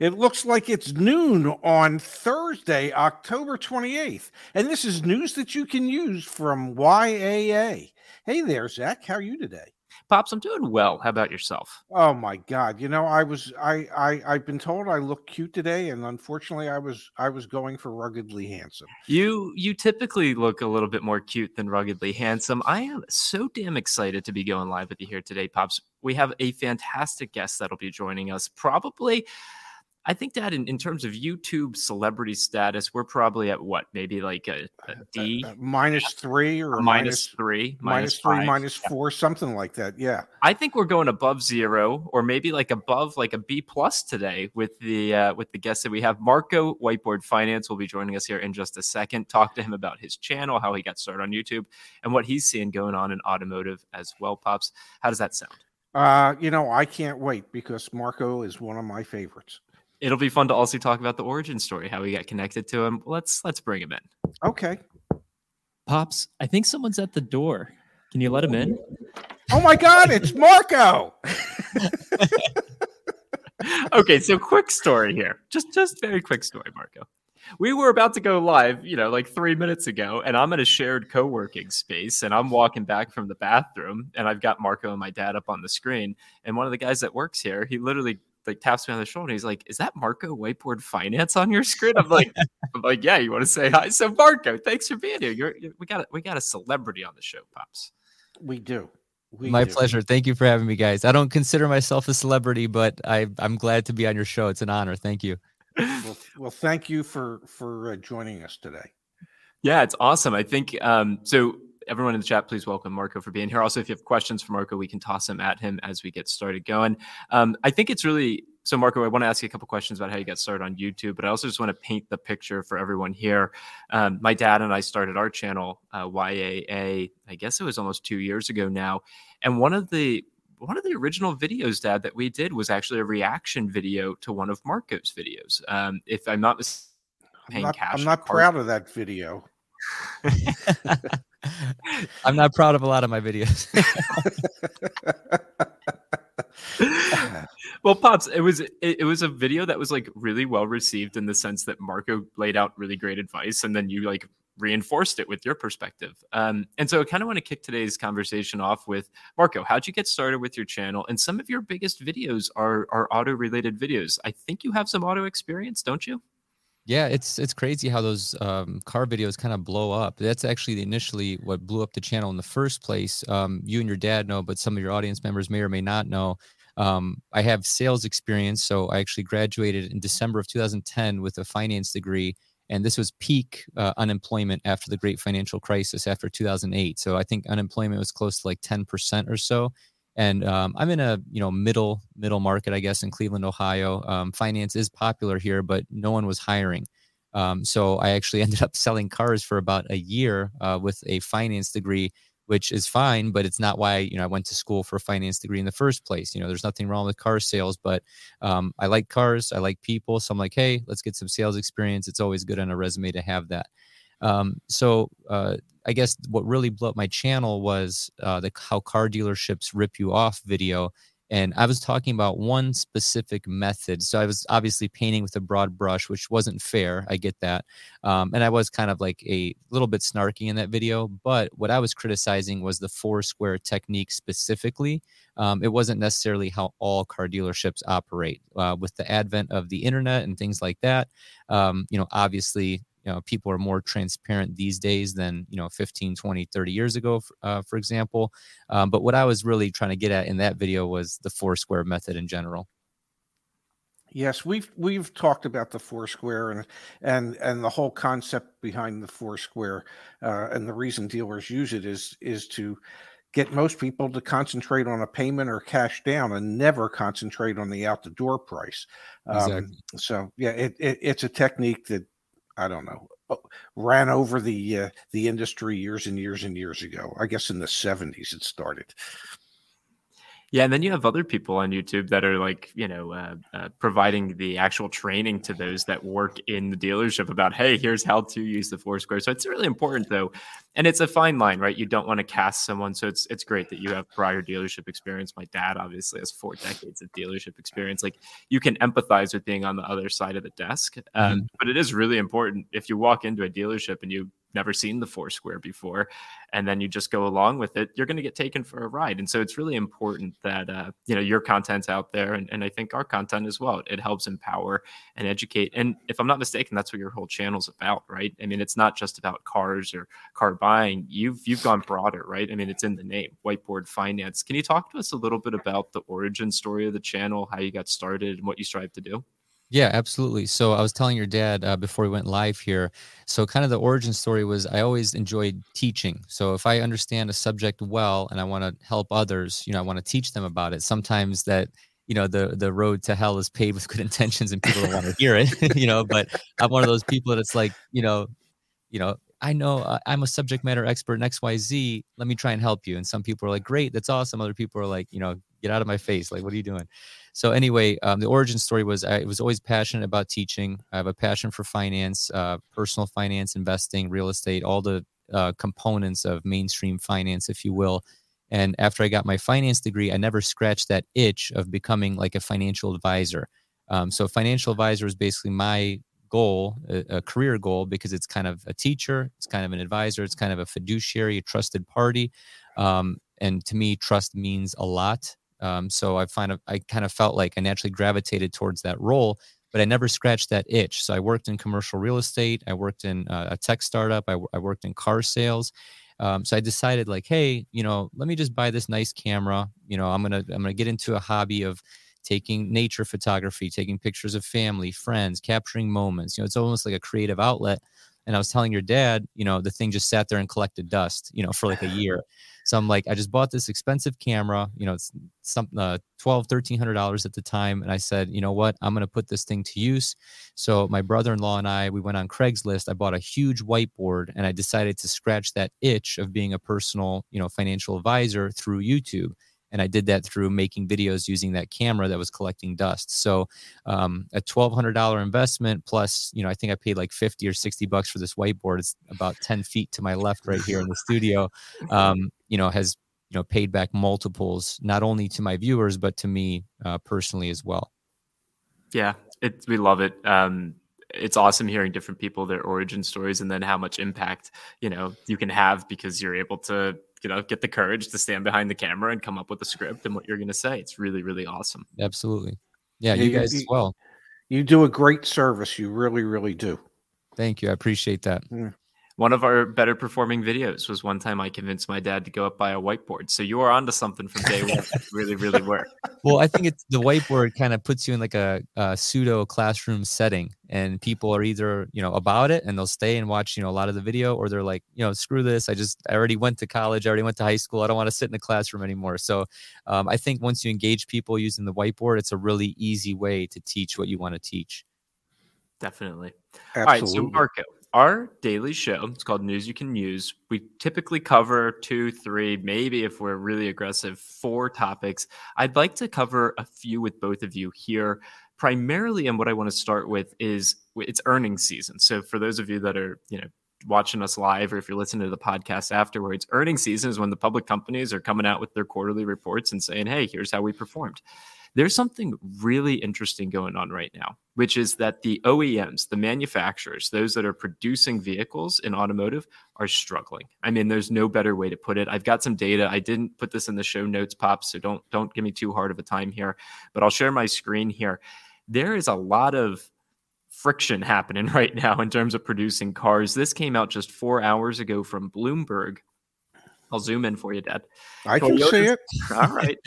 It looks like it's noon on Thursday, October 28th. And this is news that you can use from YAA. Hey there, Zach. How are you today? Pops, I'm doing well. How about yourself? Oh my God! You know, I was I I I've been told I look cute today, and unfortunately, I was I was going for ruggedly handsome. You you typically look a little bit more cute than ruggedly handsome. I am so damn excited to be going live with you here today, Pops. We have a fantastic guest that'll be joining us. Probably I think that in, in terms of YouTube celebrity status, we're probably at what, maybe like a, a D uh, uh, minus three or minus three, minus three, minus four, something like that. Yeah, I think we're going above zero, or maybe like above like a B plus today with the uh, with the guest that we have. Marko Whiteboard Finance will be joining us here in just a second. Talk to him about his channel, how he got started on YouTube, and what he's seeing going on in automotive as well. Pops, how does that sound? Uh, you know, I can't wait because Marko is one of my favorites it'll be fun to also talk about the origin story, how we got connected to him. Let's let's bring him in. Okay. Pops, I think someone's at the door. Can you let him in? Oh my god, it's Marko. okay, so quick story here. Just just very quick story, Marko. We were about to go live, you know, like three minutes ago, and I'm in a shared co-working space, and I'm walking back from the bathroom, and I've got Marko and my dad up on the screen, and one of the guys that works here, he literally like taps me on the shoulder. He's like, "Is that Marko Whiteboard Finance on your screen?" I'm like, "I'm like, yeah." You want to say hi? So Marko, thanks for being here. You're, we got we got a celebrity on the show, pops. We do. We My do. pleasure. Thank you for having me, guys. I don't consider myself a celebrity, but I I'm glad to be on your show. It's an honor. Thank you. Well, well thank you for for uh, joining us today. Yeah, it's awesome. I think um, so everyone in the chat, please welcome Marko for being here. Also, if you have questions for Marko, we can toss them at him as we get started going. Um, I think it's really so, Marko. I want to ask you a couple questions about how you got started on YouTube, but I also just want to paint the picture for everyone here. Um, my dad and I started our channel, uh, YAA. I guess it was almost two years ago now, and one of the one of the original videos, Dad, that we did was actually a reaction video to one of Marko's videos. Um, if I'm not mistaken, I'm not, I'm not proud of that video. I'm not proud of a lot of my videos. well, pops, it was it, it, was a video that was like really well received in the sense that Marko laid out really great advice, and then you like reinforced it with your perspective. Um, and so, I kind of want to kick today's conversation off with Marko. How'd you get started with your channel? And some of your biggest videos are are auto related videos. I think you have some auto experience, don't you? Yeah, it's it's crazy how those um, car videos kind of blow up. That's actually initially what blew up the channel in the first place. Um, you and your dad know, but some of your audience members may or may not know. Um, I have sales experience, so I actually graduated in December of 2010 with a finance degree, and this was peak uh, unemployment after the Great Financial Crisis after 2008. So I think unemployment was close to like 10% or so and um, I'm in a you know middle middle market, I guess, in Cleveland, Ohio. Um, finance is popular here, but no one was hiring. Um, so I actually ended up selling cars for about a year uh, with a finance degree, which is fine, but it's not why you know I went to school for a finance degree in the first place. You know, there's nothing wrong with car sales, but um, I like cars, I like people, so I'm like, hey, let's get some sales experience. It's always good on a resume to have that. Um, so uh, I guess what really blew up my channel was uh, the how car dealerships rip you off video. And I was talking about one specific method. So I was obviously painting with a broad brush, which wasn't fair. I get that. Um, and I was kind of like a little bit snarky in that video. But what I was criticizing was the four square technique specifically. Um, it wasn't necessarily how all car dealerships operate. Uh, with the advent of the internet and things like that, um, you know, obviously you know people are more transparent these days than you know 15 20 30 years ago uh, for example. Um, but what i was really trying to get at in that video was the four square method in general. Yes we've we've talked about the four square and and and the whole concept behind the four square uh, and the reason dealers use it is is to get most people to concentrate on a payment or cash down and never concentrate on the out the door price. Um, exactly. so yeah it, it, it's a technique that I don't know, oh, ran over the uh, the industry years and years and years ago. I guess in the 70s it started. Yeah, and then you have other people on YouTube that are like, you know, uh, uh, providing the actual training to those that work in the dealership about, hey, here's how to use the four square. So it's really important, though, and it's a fine line, right? You don't want to cast someone, so it's it's great that you have prior dealership experience. My dad obviously has four decades of dealership experience. Like you can empathize with being on the other side of the desk, um, mm-hmm. but it is really important if you walk into a dealership and you never seen the four square before, and then you just go along with it, you're going to get taken for a ride. And so it's really important that uh, you know your content's out there, and, and I think our content as well. It helps empower and educate. And if I'm not mistaken, that's what your whole channel's about, right? I mean, it's not just about cars or car buying. You've you've gone broader, right? I mean, it's in the name, Whiteboard Finance. Can you talk to us a little bit about the origin story of the channel, how you got started, and what you strive to do? Yeah, absolutely. So I was telling your dad uh, before we went live here. So kind of the origin story was I always enjoyed teaching. So if I understand a subject well and I want to help others, you know, I want to teach them about it. Sometimes that you know the the road to hell is paved with good intentions and people don't want to hear it you know but i'm one of those people that's like you know you know i know uh, i'm a subject matter expert in xyz let me try and help you and some people are like great that's awesome other people are like you know get out of my face like what are you doing so anyway, um, the origin story was I was always passionate about teaching. I have a passion for finance, uh, personal finance, investing, real estate, all the uh, components of mainstream finance, if you will. And after I got my finance degree, I never scratched that itch of becoming like a financial advisor. Um, so financial advisor is basically my goal, a, a, career goal, because it's kind of a teacher, it's kind of an advisor, it's kind of a fiduciary, a trusted party. Um, and to me, trust means a lot. Um, so I find I kind of felt like I naturally gravitated towards that role, but I never scratched that itch. So I worked in commercial real estate. I worked in uh, a tech startup. I, I worked in car sales. Um, so I decided like, hey, you know, let me just buy this nice camera. You know, I'm gonna I'm gonna get into a hobby of taking nature photography, taking pictures of family, friends, capturing moments. You know, it's almost like a creative outlet. And I was telling your dad, you know, the thing just sat there and collected dust, you know, for like a year. So I'm like, I just bought this expensive camera, you know, it's something uh, 12, 1300 dollars at the time. And I said, you know what, I'm going to put this thing to use. So my brother-in-law and I, we went on Craigslist. I bought a huge whiteboard and I decided to scratch that itch of being a personal, you know, financial advisor through YouTube and I did that through making videos using that camera that was collecting dust. So um, a twelve hundred dollar investment plus, you know, I think I paid like fifty or sixty bucks for this whiteboard. It's about ten feet to my left right here in the studio. Um, you know, has you know paid back multiples not only to my viewers but to me uh, personally as well. Yeah, it, we love it. Um, it's awesome hearing different people their origin stories and then how much impact you know you can have because you're able to you know get the courage to stand behind the camera and come up with a script and what you're going to say. It's really really awesome. Absolutely. Yeah, yeah you guys you, as well. you do a great service. You really really do. Thank you. I appreciate that. Yeah one of our better performing videos was one time I convinced my dad to go up by a whiteboard. So you are onto something from day one. really, really were. Well, I think it's the whiteboard kind of puts you in like a, a, pseudo classroom setting, and people are either you know about it and they'll stay and watch you know a lot of the video, or they're like you know screw this. I just I already went to college. I already went to high school. I don't want to sit in the classroom anymore. So um, I think once you engage people using the whiteboard, it's a really easy way to teach what you want to teach. Definitely. Absolutely. All right, so Marko, our daily show it's called news you can use we typically cover two three maybe if we're really aggressive four topics. I'd like to cover a few with both of you here. Primarily and what i want to start with is it's earnings season. So for those of you that are you know watching us live or if you're listening to the podcast afterwards earnings season is when the public companies are coming out with their quarterly reports and saying hey here's how we performed there's something really interesting going on right now, which is that the OEMs, the manufacturers, those that are producing vehicles in automotive are struggling. I mean, there's no better way to put it. I've got some data. I didn't put this in the show notes, Pop, so don't don't give me too hard of a time here, but I'll share my screen here. There is a lot of friction happening right now in terms of producing cars. This came out just 4 hours ago from Bloomberg. I'll zoom in for you, Dad. I can see it. All right.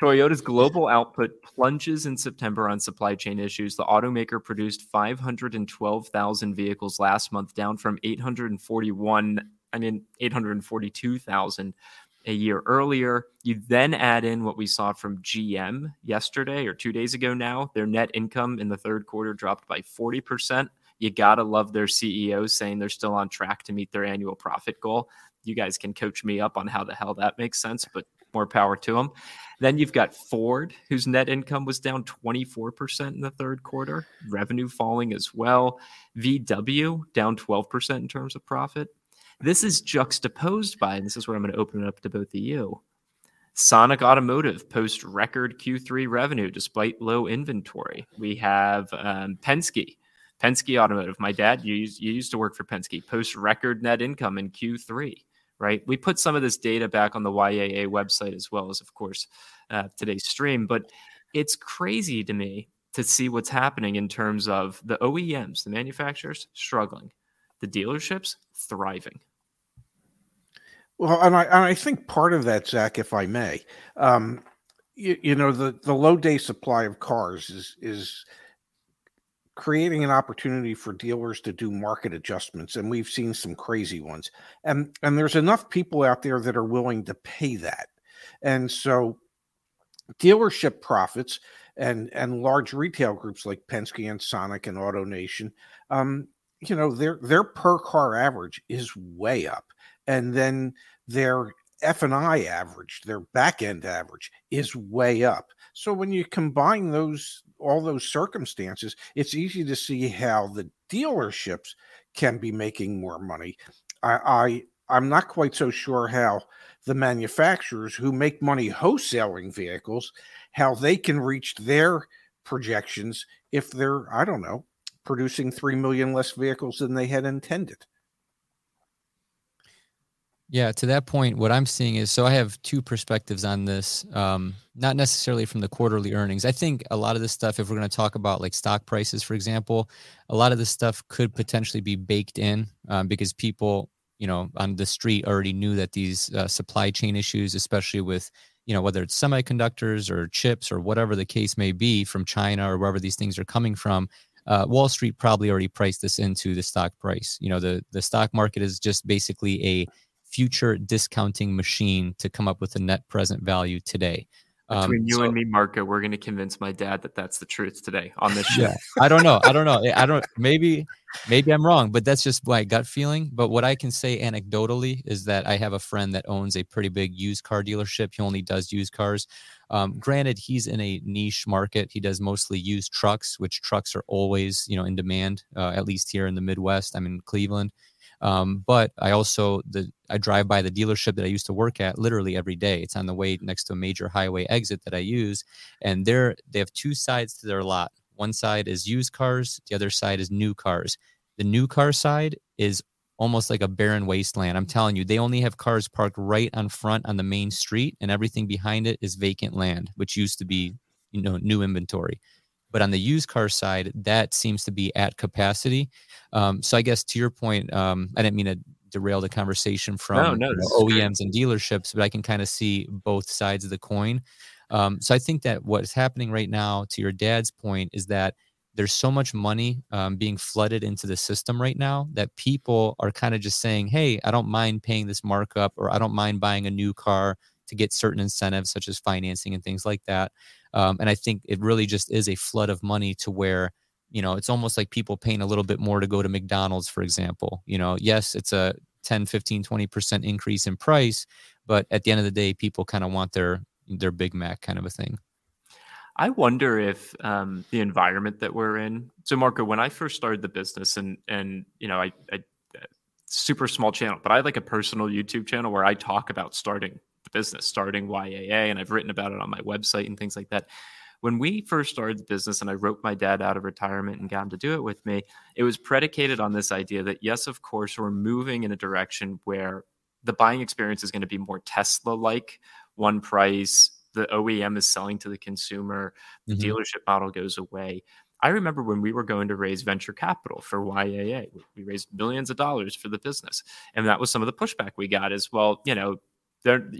Toyota's global output plunges in September on supply chain issues. The automaker produced 512,000 vehicles last month, down from 841, I mean, 842,000 a year earlier. You then add in what we saw from GM yesterday or two days ago now. Their net income in the third quarter dropped by 40% You got to love their CEO saying they're still on track to meet their annual profit goal. You guys can coach me up on how the hell that makes sense, but more power to them. Then you've got Ford, whose net income was down 24% in the third quarter, revenue falling as well. VW down 12% in terms of profit. This is juxtaposed by, and this is where I'm going to open it up to both of you. Sonic Automotive post record Q3 revenue despite low inventory. We have um, Penske, Penske Automotive. My dad used, you used to work for Penske, post record net income in Q3 right? We put some of this data back on the YAA website as well as, of course, uh, today's stream. But it's crazy to me to see what's happening in terms of the OEMs, the manufacturers struggling, the dealerships thriving. Well, and I, and I think part of that, Zach, if I may, um, you, you know, the, the low day supply of cars is is creating an opportunity for dealers to do market adjustments and we've seen some crazy ones and and there's enough people out there that are willing to pay that and so dealership profits and and large retail groups like Penske and Sonic and AutoNation um you know their their per car average is way up and then their F&I average, their back end average is way up. So when you combine those all those circumstances, it's easy to see how the dealerships can be making more money. I, I I'm not quite so sure how the manufacturers who make money wholesaling vehicles, how they can reach their projections if they're, I don't know, producing 3 million less vehicles than they had intended. Yeah, to that point, what I'm seeing is so I have two perspectives on this, um, not necessarily from the quarterly earnings. I think a lot of this stuff, if we're going to talk about like stock prices, for example, a lot of this stuff could potentially be baked in um, because people, you know, on the street already knew that these uh, supply chain issues, especially with, you know, whether it's semiconductors or chips or whatever the case may be from China or wherever these things are coming from, uh, Wall Street probably already priced this into the stock price. You know, the the stock market is just basically a future discounting machine to come up with a net present value today. Um, Between you so, and me, Marko, we're going to convince my dad that that's the truth today on this show. Yeah, I don't know. I don't know. I don't. Maybe, maybe I'm wrong, but that's just my gut feeling. But what I can say anecdotally is that I have a friend that owns a pretty big used car dealership. He only does used cars. Um, granted, he's in a niche market. He does mostly used trucks, which trucks are always, you know, in demand. Uh, at least here in the Midwest. I'm in Cleveland. Um, but I also the I drive by the dealership that I used to work at literally every day. It's on the way next to a major highway exit that I use, and they're they have two sides to their lot. One side is used cars, the other side is new cars. The new car side is almost like a barren wasteland. I'm telling you, they only have cars parked right on front on the main street, and everything behind it is vacant land, which used to be you know new inventory. But on the used car side, that seems to be at capacity. Um, so I guess to your point, um, I didn't mean to derail the conversation from no, no, OEMs and dealerships, but I can kind of see both sides of the coin. Um, so I think that what's happening right now, to your dad's point, is that there's so much money um, being flooded into the system right now that people are kind of just saying, "Hey, I don't mind paying this markup, or I don't mind buying a new car to get certain incentives such as financing and things like that." Um, and I think it really just is a flood of money to where, you know, it's almost like people paying a little bit more to go to McDonald's, for example. You know, yes, it's a 10, 15, 20% increase in price, but at the end of the day, people kind of want their their Big Mac kind of a thing. I wonder if um, the environment that we're in. So, Marko, when I first started the business, and and you know, I, I super small channel, but I have like a personal YouTube channel where I talk about starting business, starting YAA, and I've written about it on my website and things like that. When we first started the business and I wrote my dad out of retirement and got him to do it with me, it was predicated on this idea that, yes, of course, we're moving in a direction where the buying experience is going to be more Tesla like, one price, the OEM is selling to the consumer, the mm-hmm. dealership model goes away. I remember when we were going to raise venture capital for YAA, we raised millions of dollars for the business. And that was some of the pushback we got as well, you know, they're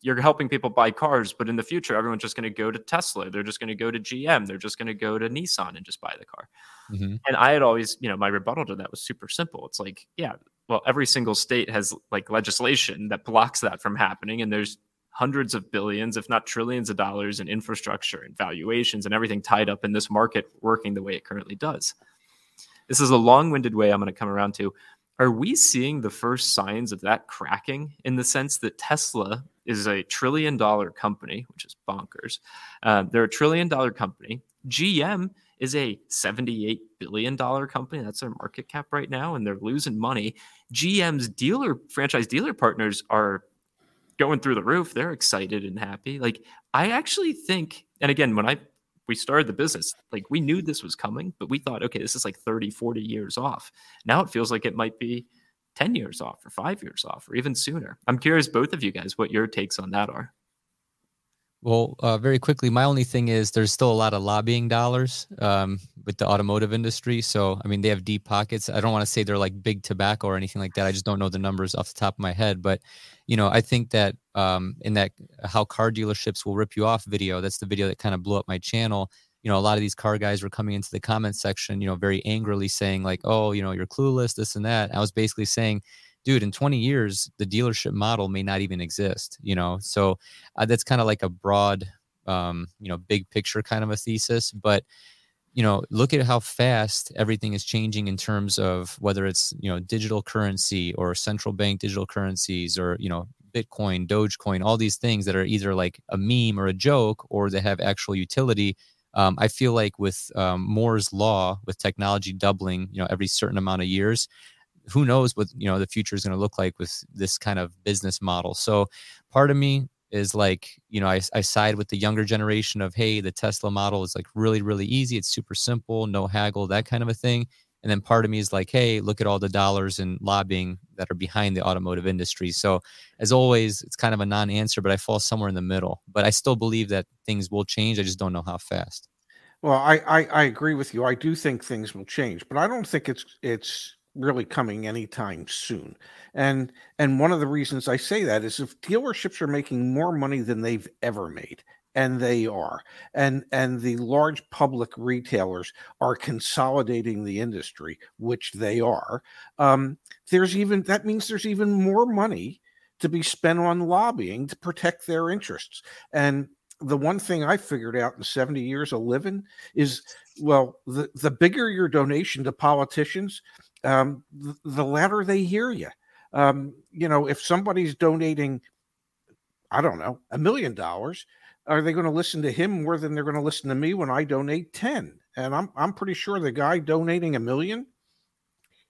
you're helping people buy cars, but in the future, everyone's just going to go to Tesla. They're just going to go to GM. They're just going to go to Nissan and just buy the car. Mm-hmm. And I had always, you know, my rebuttal to that was super simple. It's like, yeah, well, every single state has like legislation that blocks that from happening, and there's hundreds of billions, if not trillions of dollars in infrastructure and valuations and everything tied up in this market working the way it currently does. this is a long-winded way I'm going to come around to. Are we seeing the first signs of that cracking in the sense that Tesla is a trillion dollar company, which is bonkers? Uh, they're a trillion dollar company. GM is a $78 billion company. That's their market cap right now, and they're losing money. GM's dealer, franchise dealer partners are going through the roof. They're excited and happy. Like, I actually think, and again, when I we started the business, like we knew this was coming, but we thought, okay, this is like 30, 40 years off. Now it feels like it might be 10 years off or five years off or even sooner. I'm curious, both of you guys, what your takes on that are. Well, uh, very quickly, my only thing is there's still a lot of lobbying dollars um, with the automotive industry. So, I mean, they have deep pockets. I don't want to say they're like big tobacco or anything like that. I just don't know the numbers off the top of my head. But, you know, I think that um, in that how car dealerships will rip you off video, that's the video that kind of blew up my channel. You know, a lot of these car guys were coming into the comment section, you know, very angrily saying, like, oh, you know, you're clueless, this and that. I was basically saying, dude in 20 years the dealership model may not even exist you know? So uh, that's kind of like a broad um, you know big picture kind of a thesis but you know look at how fast everything is changing in terms of whether it's you know digital currency or central bank digital currencies or you know bitcoin dogecoin all these things that are either like a meme or a joke or they have actual utility um, i feel like with um, moore's law with technology doubling you know every certain amount of years who knows what you know the future is going to look like with this kind of business model. So part of me is like you know I, I side with the younger generation of hey the tesla model is like really really easy. It's super simple no haggle that kind of a thing. And then part of me is like hey look at all the dollars and lobbying that are behind the automotive industry. So as always it's kind of a non-answer but i fall somewhere in the middle. But i still believe that things will change. I just don't know how fast. Well I, I i agree with you. I do think things will change but i don't think it's it's really coming anytime soon. And and one of the reasons I say that is if dealerships are making more money than they've ever made, and they are and and the large public retailers are consolidating the industry which they are um, there's even that means there's even more money to be spent on lobbying to protect their interests and the one thing i figured out in 70 years of living is well the, the bigger your donation to politicians um, the, the louder they hear you. Um, you know, if somebody's donating, I don't know, a million dollars, are they going to listen to him more than they're going to listen to me when I donate 10? And I'm I'm pretty sure the guy donating a million,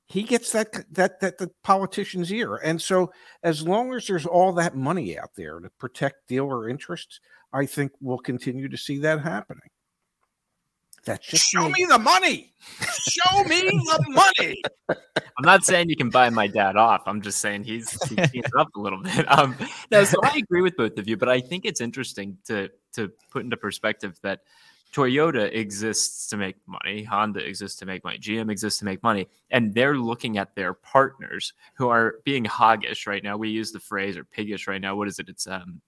he gets that that that the politician's ear. And so as long as there's all that money out there to protect dealer interests, I think we'll continue to see that happening. That's just show me. me the money. Show me the money. I'm not saying you can buy my dad off. I'm just saying he's he's up a little bit. Um, no, so I agree with both of you, but I think it's interesting to to put into perspective that Toyota exists to make money, Honda exists to make money, GM exists to make money, and they're looking at their partners who are being hoggish right now. We use the phrase or piggish right now. What is it? It's um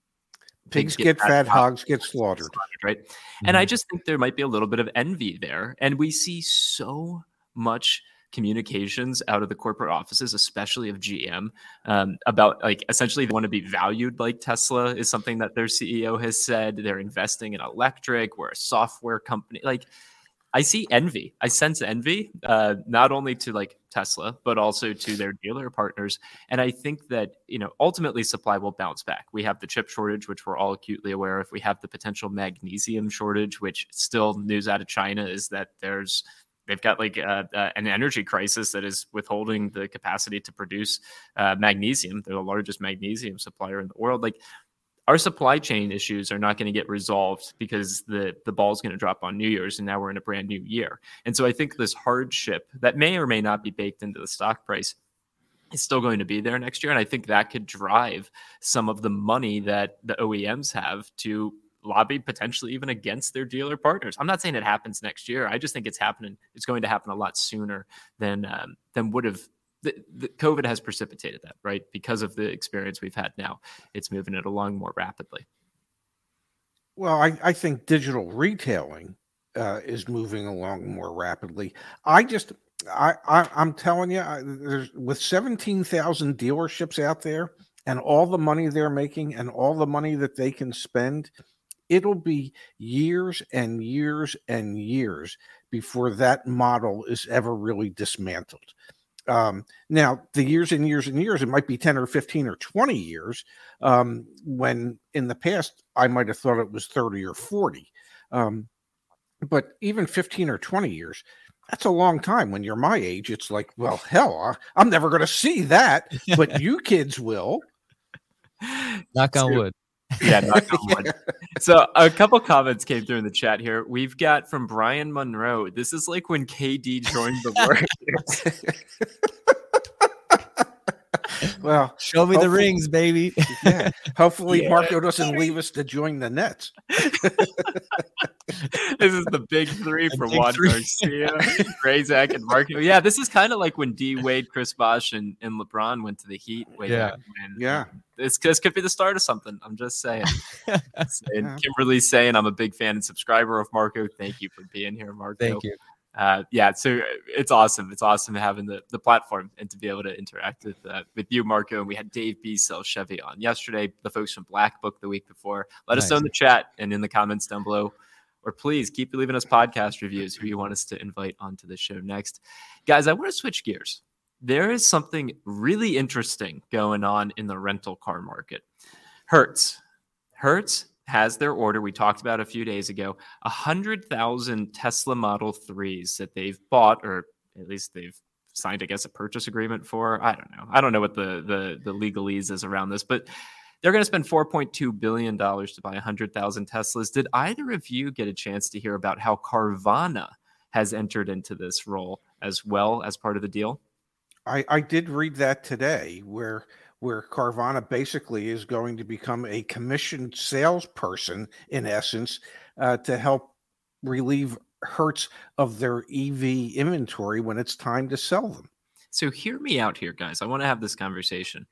pigs, get, get, fat, hogs get slaughtered. slaughtered right? Mm-hmm. And I mm-hmm. just think there might be a little bit of envy there. And we see so much communications out of the corporate offices, especially of GM, um, about like essentially they want to be valued like Tesla is something that their CEO has said. They're investing in electric, we're a software company. Like I see envy. I sense envy, uh, not only to like Tesla, but also to their dealer partners. And I think that, you know, ultimately supply will bounce back. We have the chip shortage, which we're all acutely aware of. We have the potential magnesium shortage, which still news out of China is that there's they've got like uh, uh, an energy crisis that is withholding the capacity to produce uh, magnesium. They're the largest magnesium supplier in the world. Like our supply chain issues are not going to get resolved because the the ball is going to drop on New Year's, and now we're in a brand new year. And so I think this hardship that may or may not be baked into the stock price is still going to be there next year, and I think that could drive some of the money that the OEMs have to lobby potentially even against their dealer partners. I'm not saying it happens next year. I just think it's happening. It's going to happen a lot sooner than um, than would have the, the, COVID has precipitated that, right? Because of the experience we've had now, it's moving it along more rapidly. Well, I, I think digital retailing uh, is moving along more rapidly. I just, I, I am telling you, I, with seventeen thousand dealerships out there, and all the money they're making, and all the money that they can spend, it'll be years and years and years before that model is ever really dismantled. Um, now, the years and years and years, it might be 10 or 15 or 20 years, um, when in the past I might have thought it was 30 or 40. Um, but even 15 or 20 years, that's a long time. When you're my age, it's like, well, hell, I'm never going to see that, but you kids will. Knock on wood. Yeah, knock on. So a couple comments came through in the chat here. We've got from Brian Monroe. This is like when KD joined the Warriors. well, Show me the rings, baby. yeah. Hopefully, Yeah. Marko doesn't leave us to join the Nets. this is the big three The from big Juan three. Garcia, Grazak, and Marko. Yeah, this is kind of like when D Wade, Chris Bosh, and, and LeBron went to the Heat. Way Yeah. back when. Yeah. Um, this this could be the start of something. I'm just saying. saying Yeah. Kimberly saying I'm a big fan and subscriber of Marko. Thank you for being here, Marko. Thank you. Uh, yeah, so it's awesome. It's awesome having the, the platform and to be able to interact with uh, with you, Marko. And we had Dave B. Sell Chevy on yesterday. The folks from Black Book the week before. Let us know in the chat and in the comments down below. Or please keep leaving us podcast reviews who you want us to invite onto the show next. Guys, I want to switch gears. There is something really interesting going on in the rental car market. Hertz. Hertz has their order we talked about a few days ago 100,000 Tesla Model 3s that they've bought or at least they've signed I guess a purchase agreement for. I don't know. I don't know what the the the legalese is around this, but they're going to spend 4.2 billion dollars to buy 100,000 Teslas. Did either of you get a chance to hear about how Carvana has entered into this role as well as part of the deal? I, I did read that today where where Carvana basically is going to become a commissioned salesperson in essence uh, to help relieve Hertz of their EV inventory when it's time to sell them. So hear me out here, guys. I want to have this conversation.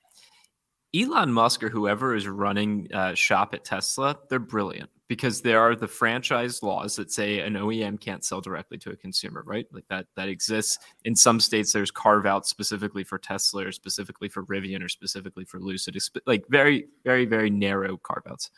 Elon Musk or whoever is running uh, shop at Tesla, they're brilliant because there are the franchise laws that say an OEM can't sell directly to a consumer, right? Like that that exists in some states. There's carve outs specifically for Tesla or specifically for Rivian or specifically for Lucid, like very very very narrow carve outs.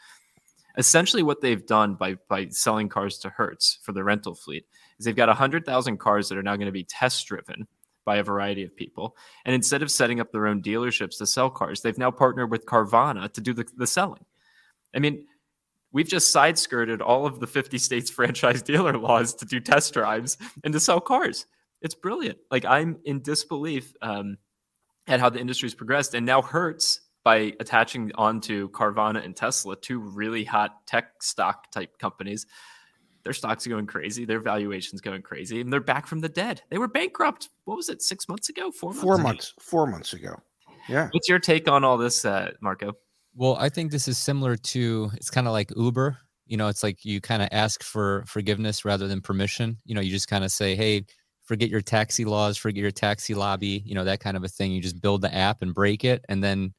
Essentially, what they've done by by selling cars to Hertz for the rental fleet is they've got hundred thousand cars that are now going to be test driven by a variety of people. And instead of setting up their own dealerships to sell cars, they've now partnered with Carvana to do the, the selling. I mean, we've just side skirted all of the 50 states franchise dealer laws to do test drives and to sell cars. It's brilliant. Like, I'm in disbelief um, at how the industry's progressed. And now Hertz, by attaching onto Carvana and Tesla, two really hot tech stock type companies, their stocks are going crazy. Their valuations going crazy, and they're back from the dead. They were bankrupt. What was it? Six months ago? Four months? Four ago? months, four months ago. Yeah. What's your take on all this, uh, Marko? Well, I think this is similar to it's kind of like Uber. You know, it's like you kind of ask for forgiveness rather than permission. You know, you just kind of say, "Hey, forget your taxi laws, forget your taxi lobby." You know, that kind of a thing. You just build the app and break it, and then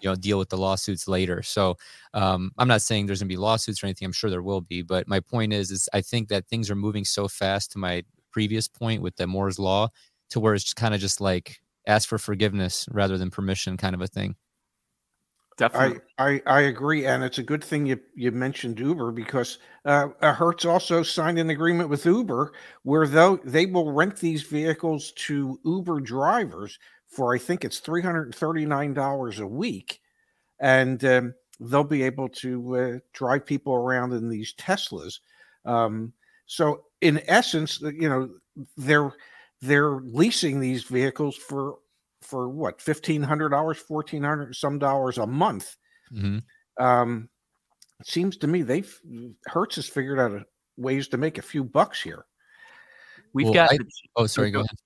you know deal with the lawsuits later. So um, I'm not saying there's gonna be lawsuits or anything. I'm sure there will be, but my point is, is I think that things are moving so fast. To my previous point with the Moore's law, to where it's kind of just like ask for forgiveness rather than permission, kind of a thing. Definitely. I, I, I agree, and it's a good thing you, you mentioned Uber because uh, uh, Hertz also signed an agreement with Uber where though they will rent these vehicles to Uber drivers for I think it's three hundred thirty nine dollars a week, and um, they'll be able to uh, drive people around in these Teslas. Um, so in essence, you know they're they're leasing these vehicles for for what fifteen hundred dollars, fourteen hundred some dollars a month. hmm Um, it seems to me they've Hertz has figured out a, ways to make a few bucks here. We've Well, got. I- Oh, sorry. Go ahead.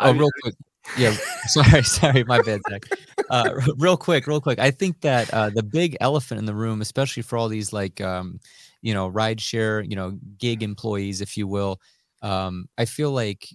Oh, real quick. Yeah. Sorry. Sorry. My bad, Zach. Uh, real quick. Real quick. I think that uh, the big elephant in the room, especially for all these like, um, you know, ride share, you know, gig employees, if you will, um, I feel like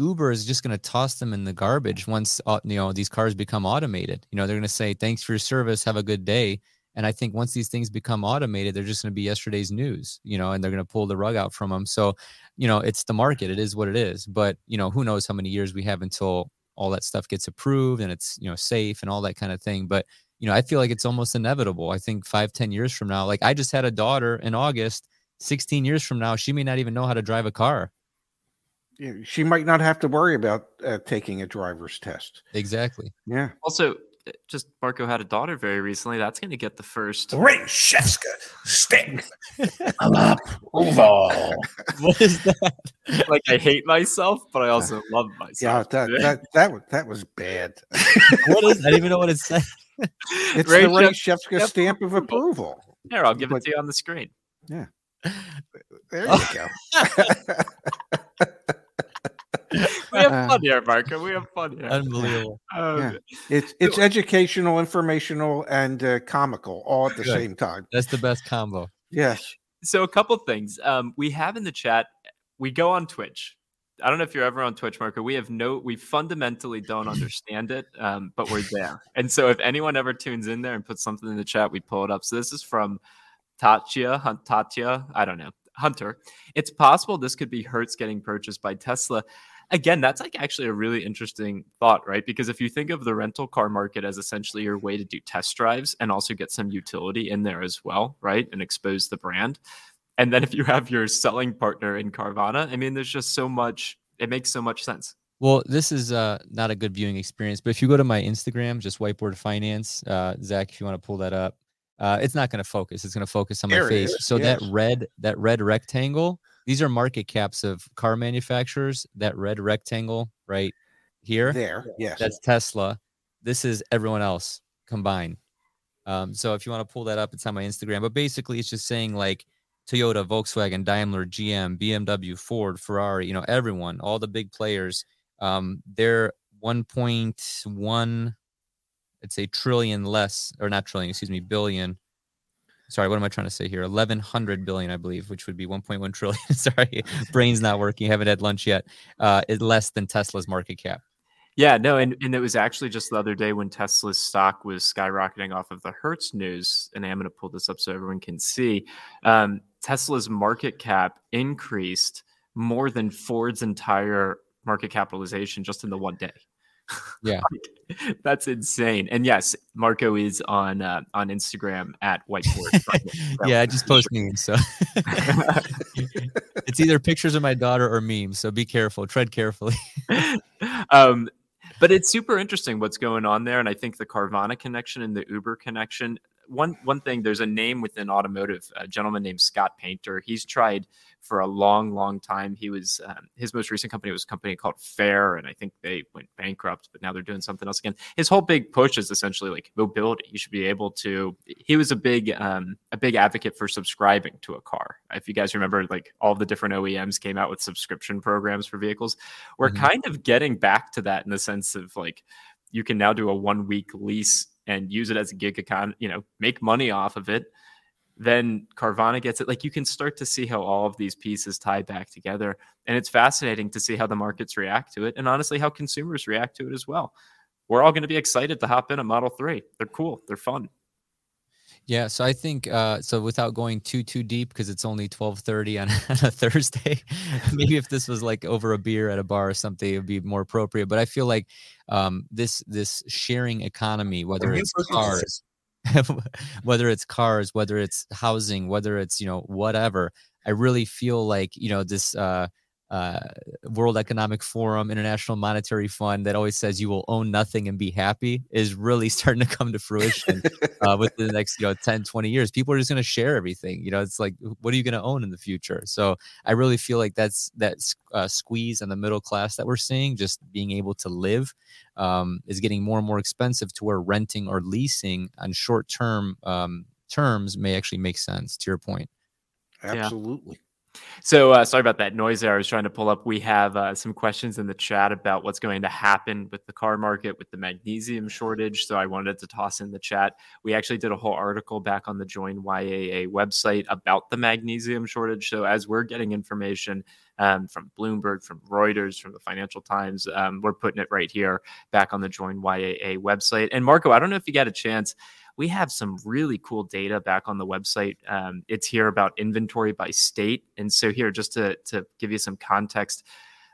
Uber is just going to toss them in the garbage once uh, you know these cars become automated. You know, they're going to say, "Thanks for your service. Have a good day." And I think once these things become automated, they're just going to be yesterday's news, you know, and they're going to pull the rug out from them. So, you know, it's the market. It is what it is. But, you know, who knows how many years we have until all that stuff gets approved and it's, you know, safe and all that kind of thing. But you know, I feel like it's almost inevitable. I think five, ten years from now, like I just had a daughter in August. 16 years from now, she may not even know how to drive a car. Yeah, She might not have to worry about uh, taking a driver's test. Exactly. Yeah. Also, uh, just Marko had a daughter very recently. That's going to get the first. Ring Shefska stick. Approval. What is that? Like I hate myself, but I also love myself. Yeah, myself. that that that was that was bad. What is? I don't even know what it said. It's Ray the Ray Shep- stamp of approval. Here, I'll give it to you on the screen. Yeah. There you go. We have Uh, fun here, Marko. We have fun here. Unbelievable. Um, Yeah. It's it's educational, informational, and uh, comical all at the Good. same time. That's the best combo. Yes. so a couple things um, we have in the chat we go on twitch i don't know if you're ever on twitch marko we have no we fundamentally don't understand it um, but we're there and so if anyone ever tunes in there and puts something in the chat we pull it up so this is from tatya Hun- tatya i don't know hunter it's possible this could be hertz getting purchased by tesla again that's like actually a really interesting thought right because if you think of the rental car market as essentially your way to do test drives and also get some utility in there as well right and expose the brand and then if you have your selling partner in carvana i mean there's just so much it makes so much sense Well, this is uh, not a good viewing experience, but if you go to my Instagram, just whiteboard finance, uh, Zach, if you want to pull that up, uh, it's not going to focus. It's going to focus on my There face. is, So that red, that red rectangle, these are market caps of car manufacturers. That red rectangle right here, There. Yes. that's Tesla. This is everyone else combined. Um, so if you want to pull that up, it's on my Instagram. But basically, it's just saying like Toyota, Volkswagen, Daimler, GM, BMW, Ford, Ferrari. You know, everyone, all the big players. Um, they're 1.1, let's say trillion less, or not trillion, excuse me, billion. Sorry, what am I trying to say here? 1100 billion, I believe, which would be 1.1 trillion. Sorry, brain's not working. Haven't had lunch yet. Uh, less than Tesla's market cap. yeah no and, and it was actually just the other day when tesla's stock was skyrocketing off of the hertz news and i'm going to pull this up so everyone can see um, tesla's market cap increased more than ford's entire market capitalization just in the one day Yeah. Like, that's insane and yes marko is on uh, on instagram at whiteboard yeah, I just post memes. So it's either pictures of my daughter or memes. So be careful, tread carefully. um, but it's super interesting what's going on there, and I think the Carvana connection and the Uber connection. One one thing, there's a name within automotive, a gentleman named Scott Painter. He's tried for a long, long time. He was um, his most recent company was a company called Fair, and I think they went bankrupt, but now they're doing something else again. His whole big push is essentially like mobility. You should be able to. He was a big um, a big advocate for subscribing to a car. If you guys remember, like all the different OEMs came out with subscription programs for vehicles we're Mhm. kind of getting back to that in the sense of like you can now do a one week lease and use it as a gig economy, you know, make money off of it. Then Carvana gets it. Like you can start to see how all of these pieces tie back together. And it's fascinating to see how the markets react to it and honestly how consumers react to it as well. We're all going to be excited to hop in a Model 3. They're cool. They're fun. Yeah, so I think uh, so. Without going too too deep, because it's only twelve thirty on, on a Thursday. maybe if this was like over a beer at a bar or something, it would be more appropriate. But I feel like um, this this sharing economy, whether it's cars, whether it's cars, whether it's housing, whether it's you know whatever, I really feel like you know this uh, uh, World Economic Forum, International Monetary Fund that always says you will own nothing and be happy is really starting to come to fruition uh, within the next you know 10 20 years. People are just going to share everything you know it's like what are you going to own in the future? So i really feel like that's that uh, squeeze on the middle class that we're seeing just being able to live um, is getting more and more expensive to where renting or leasing on short term um, terms may actually make sense to your point. Absolutely. So uh, sorry about that noise there. I was trying to pull up. We have uh, some questions in the chat about what's going to happen with the car market with the magnesium shortage. So I wanted to toss in the chat. We actually did a whole article back on the Join YAA website about the magnesium shortage. So as we're getting information um, from Bloomberg, from Reuters, from the Financial Times, um, we're putting it right here back on the Join YAA website. And Marko, I don't know if you got a chance we have some really cool data back on the website. Um, it's here about inventory by state. And so here, just to, to give you some context,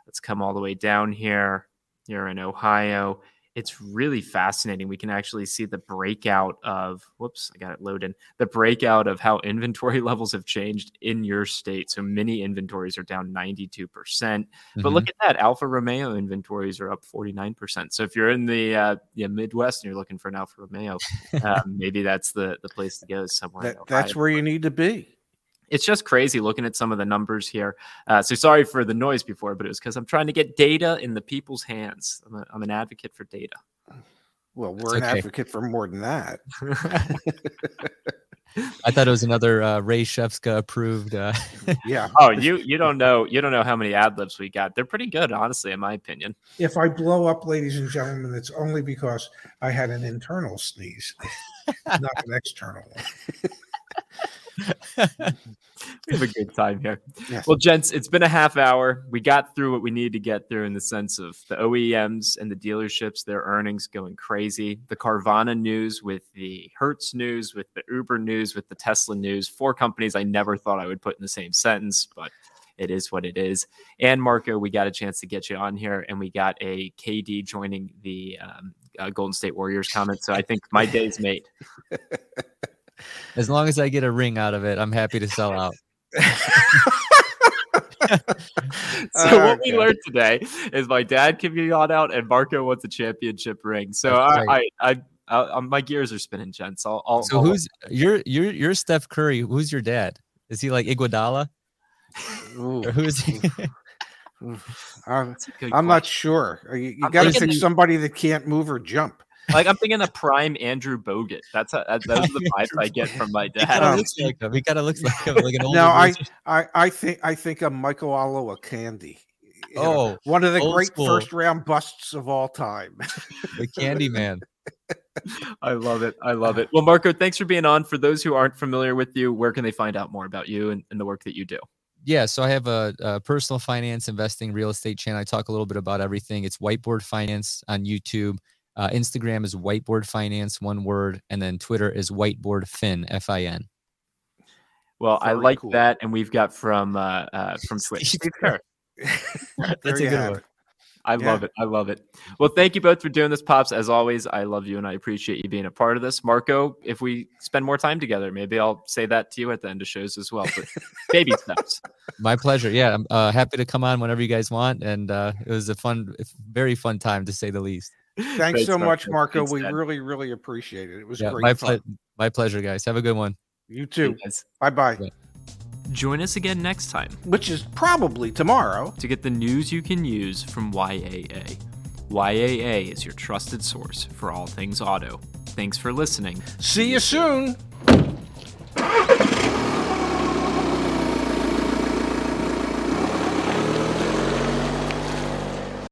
let's come all the way down here. You're in Ohio. It's really fascinating. We can actually see the breakout of whoops, I got it loaded. The breakout of how inventory levels have changed in your state. So many inventories are down 92%. percent But look at that. Alfa Romeo inventories are up 49%. So if you're in the uh, yeah, Midwest and you're looking for an Alfa Romeo, um, maybe that's the, the place to go somewhere. That, that's where you need to be. It's just crazy looking at some of the numbers here. Uh, so sorry for the noise before, but it was because I'm trying to get data in the people's hands. I'm, a, I'm an advocate for data. Well, we're an okay. advocate for more than that. I thought it was another uh, Ray Shefska approved. Uh, Yeah. oh, you you don't know you don't know how many ad libs we got. They're pretty good, honestly, in my opinion. If I blow up, ladies and gentlemen, it's only because I had an internal sneeze, not an external one. We have a good time here. Yes. Well, gents, it's been a half hour. We got through what we needed to get through in the sense of the OEMs and the dealerships, their earnings going crazy, the Carvana news with the Hertz news, with the Uber news, with the Tesla news. Four companies I never thought I would put in the same sentence, but it is what it is. And Marko, we got a chance to get you on here, and we got a KD joining the um, uh, Golden State Warriors comment. So I think my day's made. as long as I get a ring out of it, I'm happy to sell out. So what we Okay. learned today is my dad can be on out, and Marko wants a championship ring. So I, right. I, I, I, I, my gears are spinning, gents. I'll, I'll, So I'll- who's you're you're you're Steph Curry? Who's your dad? Is he like Iguodala Ooh, who's he? ooh. I'm, um, That's I'm not sure. You, you got to thinking- pick somebody that can't move or jump. Like I'm thinking a prime Andrew Bogut. That's a, that, those are the vibes I get from my He kind dad. of looks like him. He kind of looks like him, like an older. No, I. I, I think I think of Michael Olowokandi. You know, Oh, one of the great school. first round busts of all time. the Candy Man. I love it. I love it. Well, Marko, thanks for being on. For those who aren't familiar with you, where can they find out more about you and, and the work that you do? Yeah, so I have a, a personal finance, investing, real estate channel. I talk a little bit about everything. It's Whiteboard Finance on YouTube. Uh, Instagram is Whiteboard Finance, one word, and then Twitter is Whiteboard Fin, F I N. Well, I like cool. that, and we've got from uh, uh, from Twitch. Steve Steve Kerr. There That's a good have one. I Yeah. love it. I love it. Well, thank you both for doing this, Pops. As always, I love you and I appreciate you being a part of this. Marko, if we spend more time together, maybe I'll say that to you at the end of shows as well. But baby steps. My pleasure. Yeah, I'm uh, happy to come on whenever you guys want, and uh, it was a fun, very fun time to say the least. Thanks so much, Marko. Marko. Thanks, We Dad. really, really appreciate it. It was Yeah, great my fun. ple- my pleasure, guys. Have a good one. You You too. Bye bye. Join us again next time Which is probably tomorrow. to get the news you can use from YAA. YAA is your trusted source for all things auto. Thanks for listening. See you soon.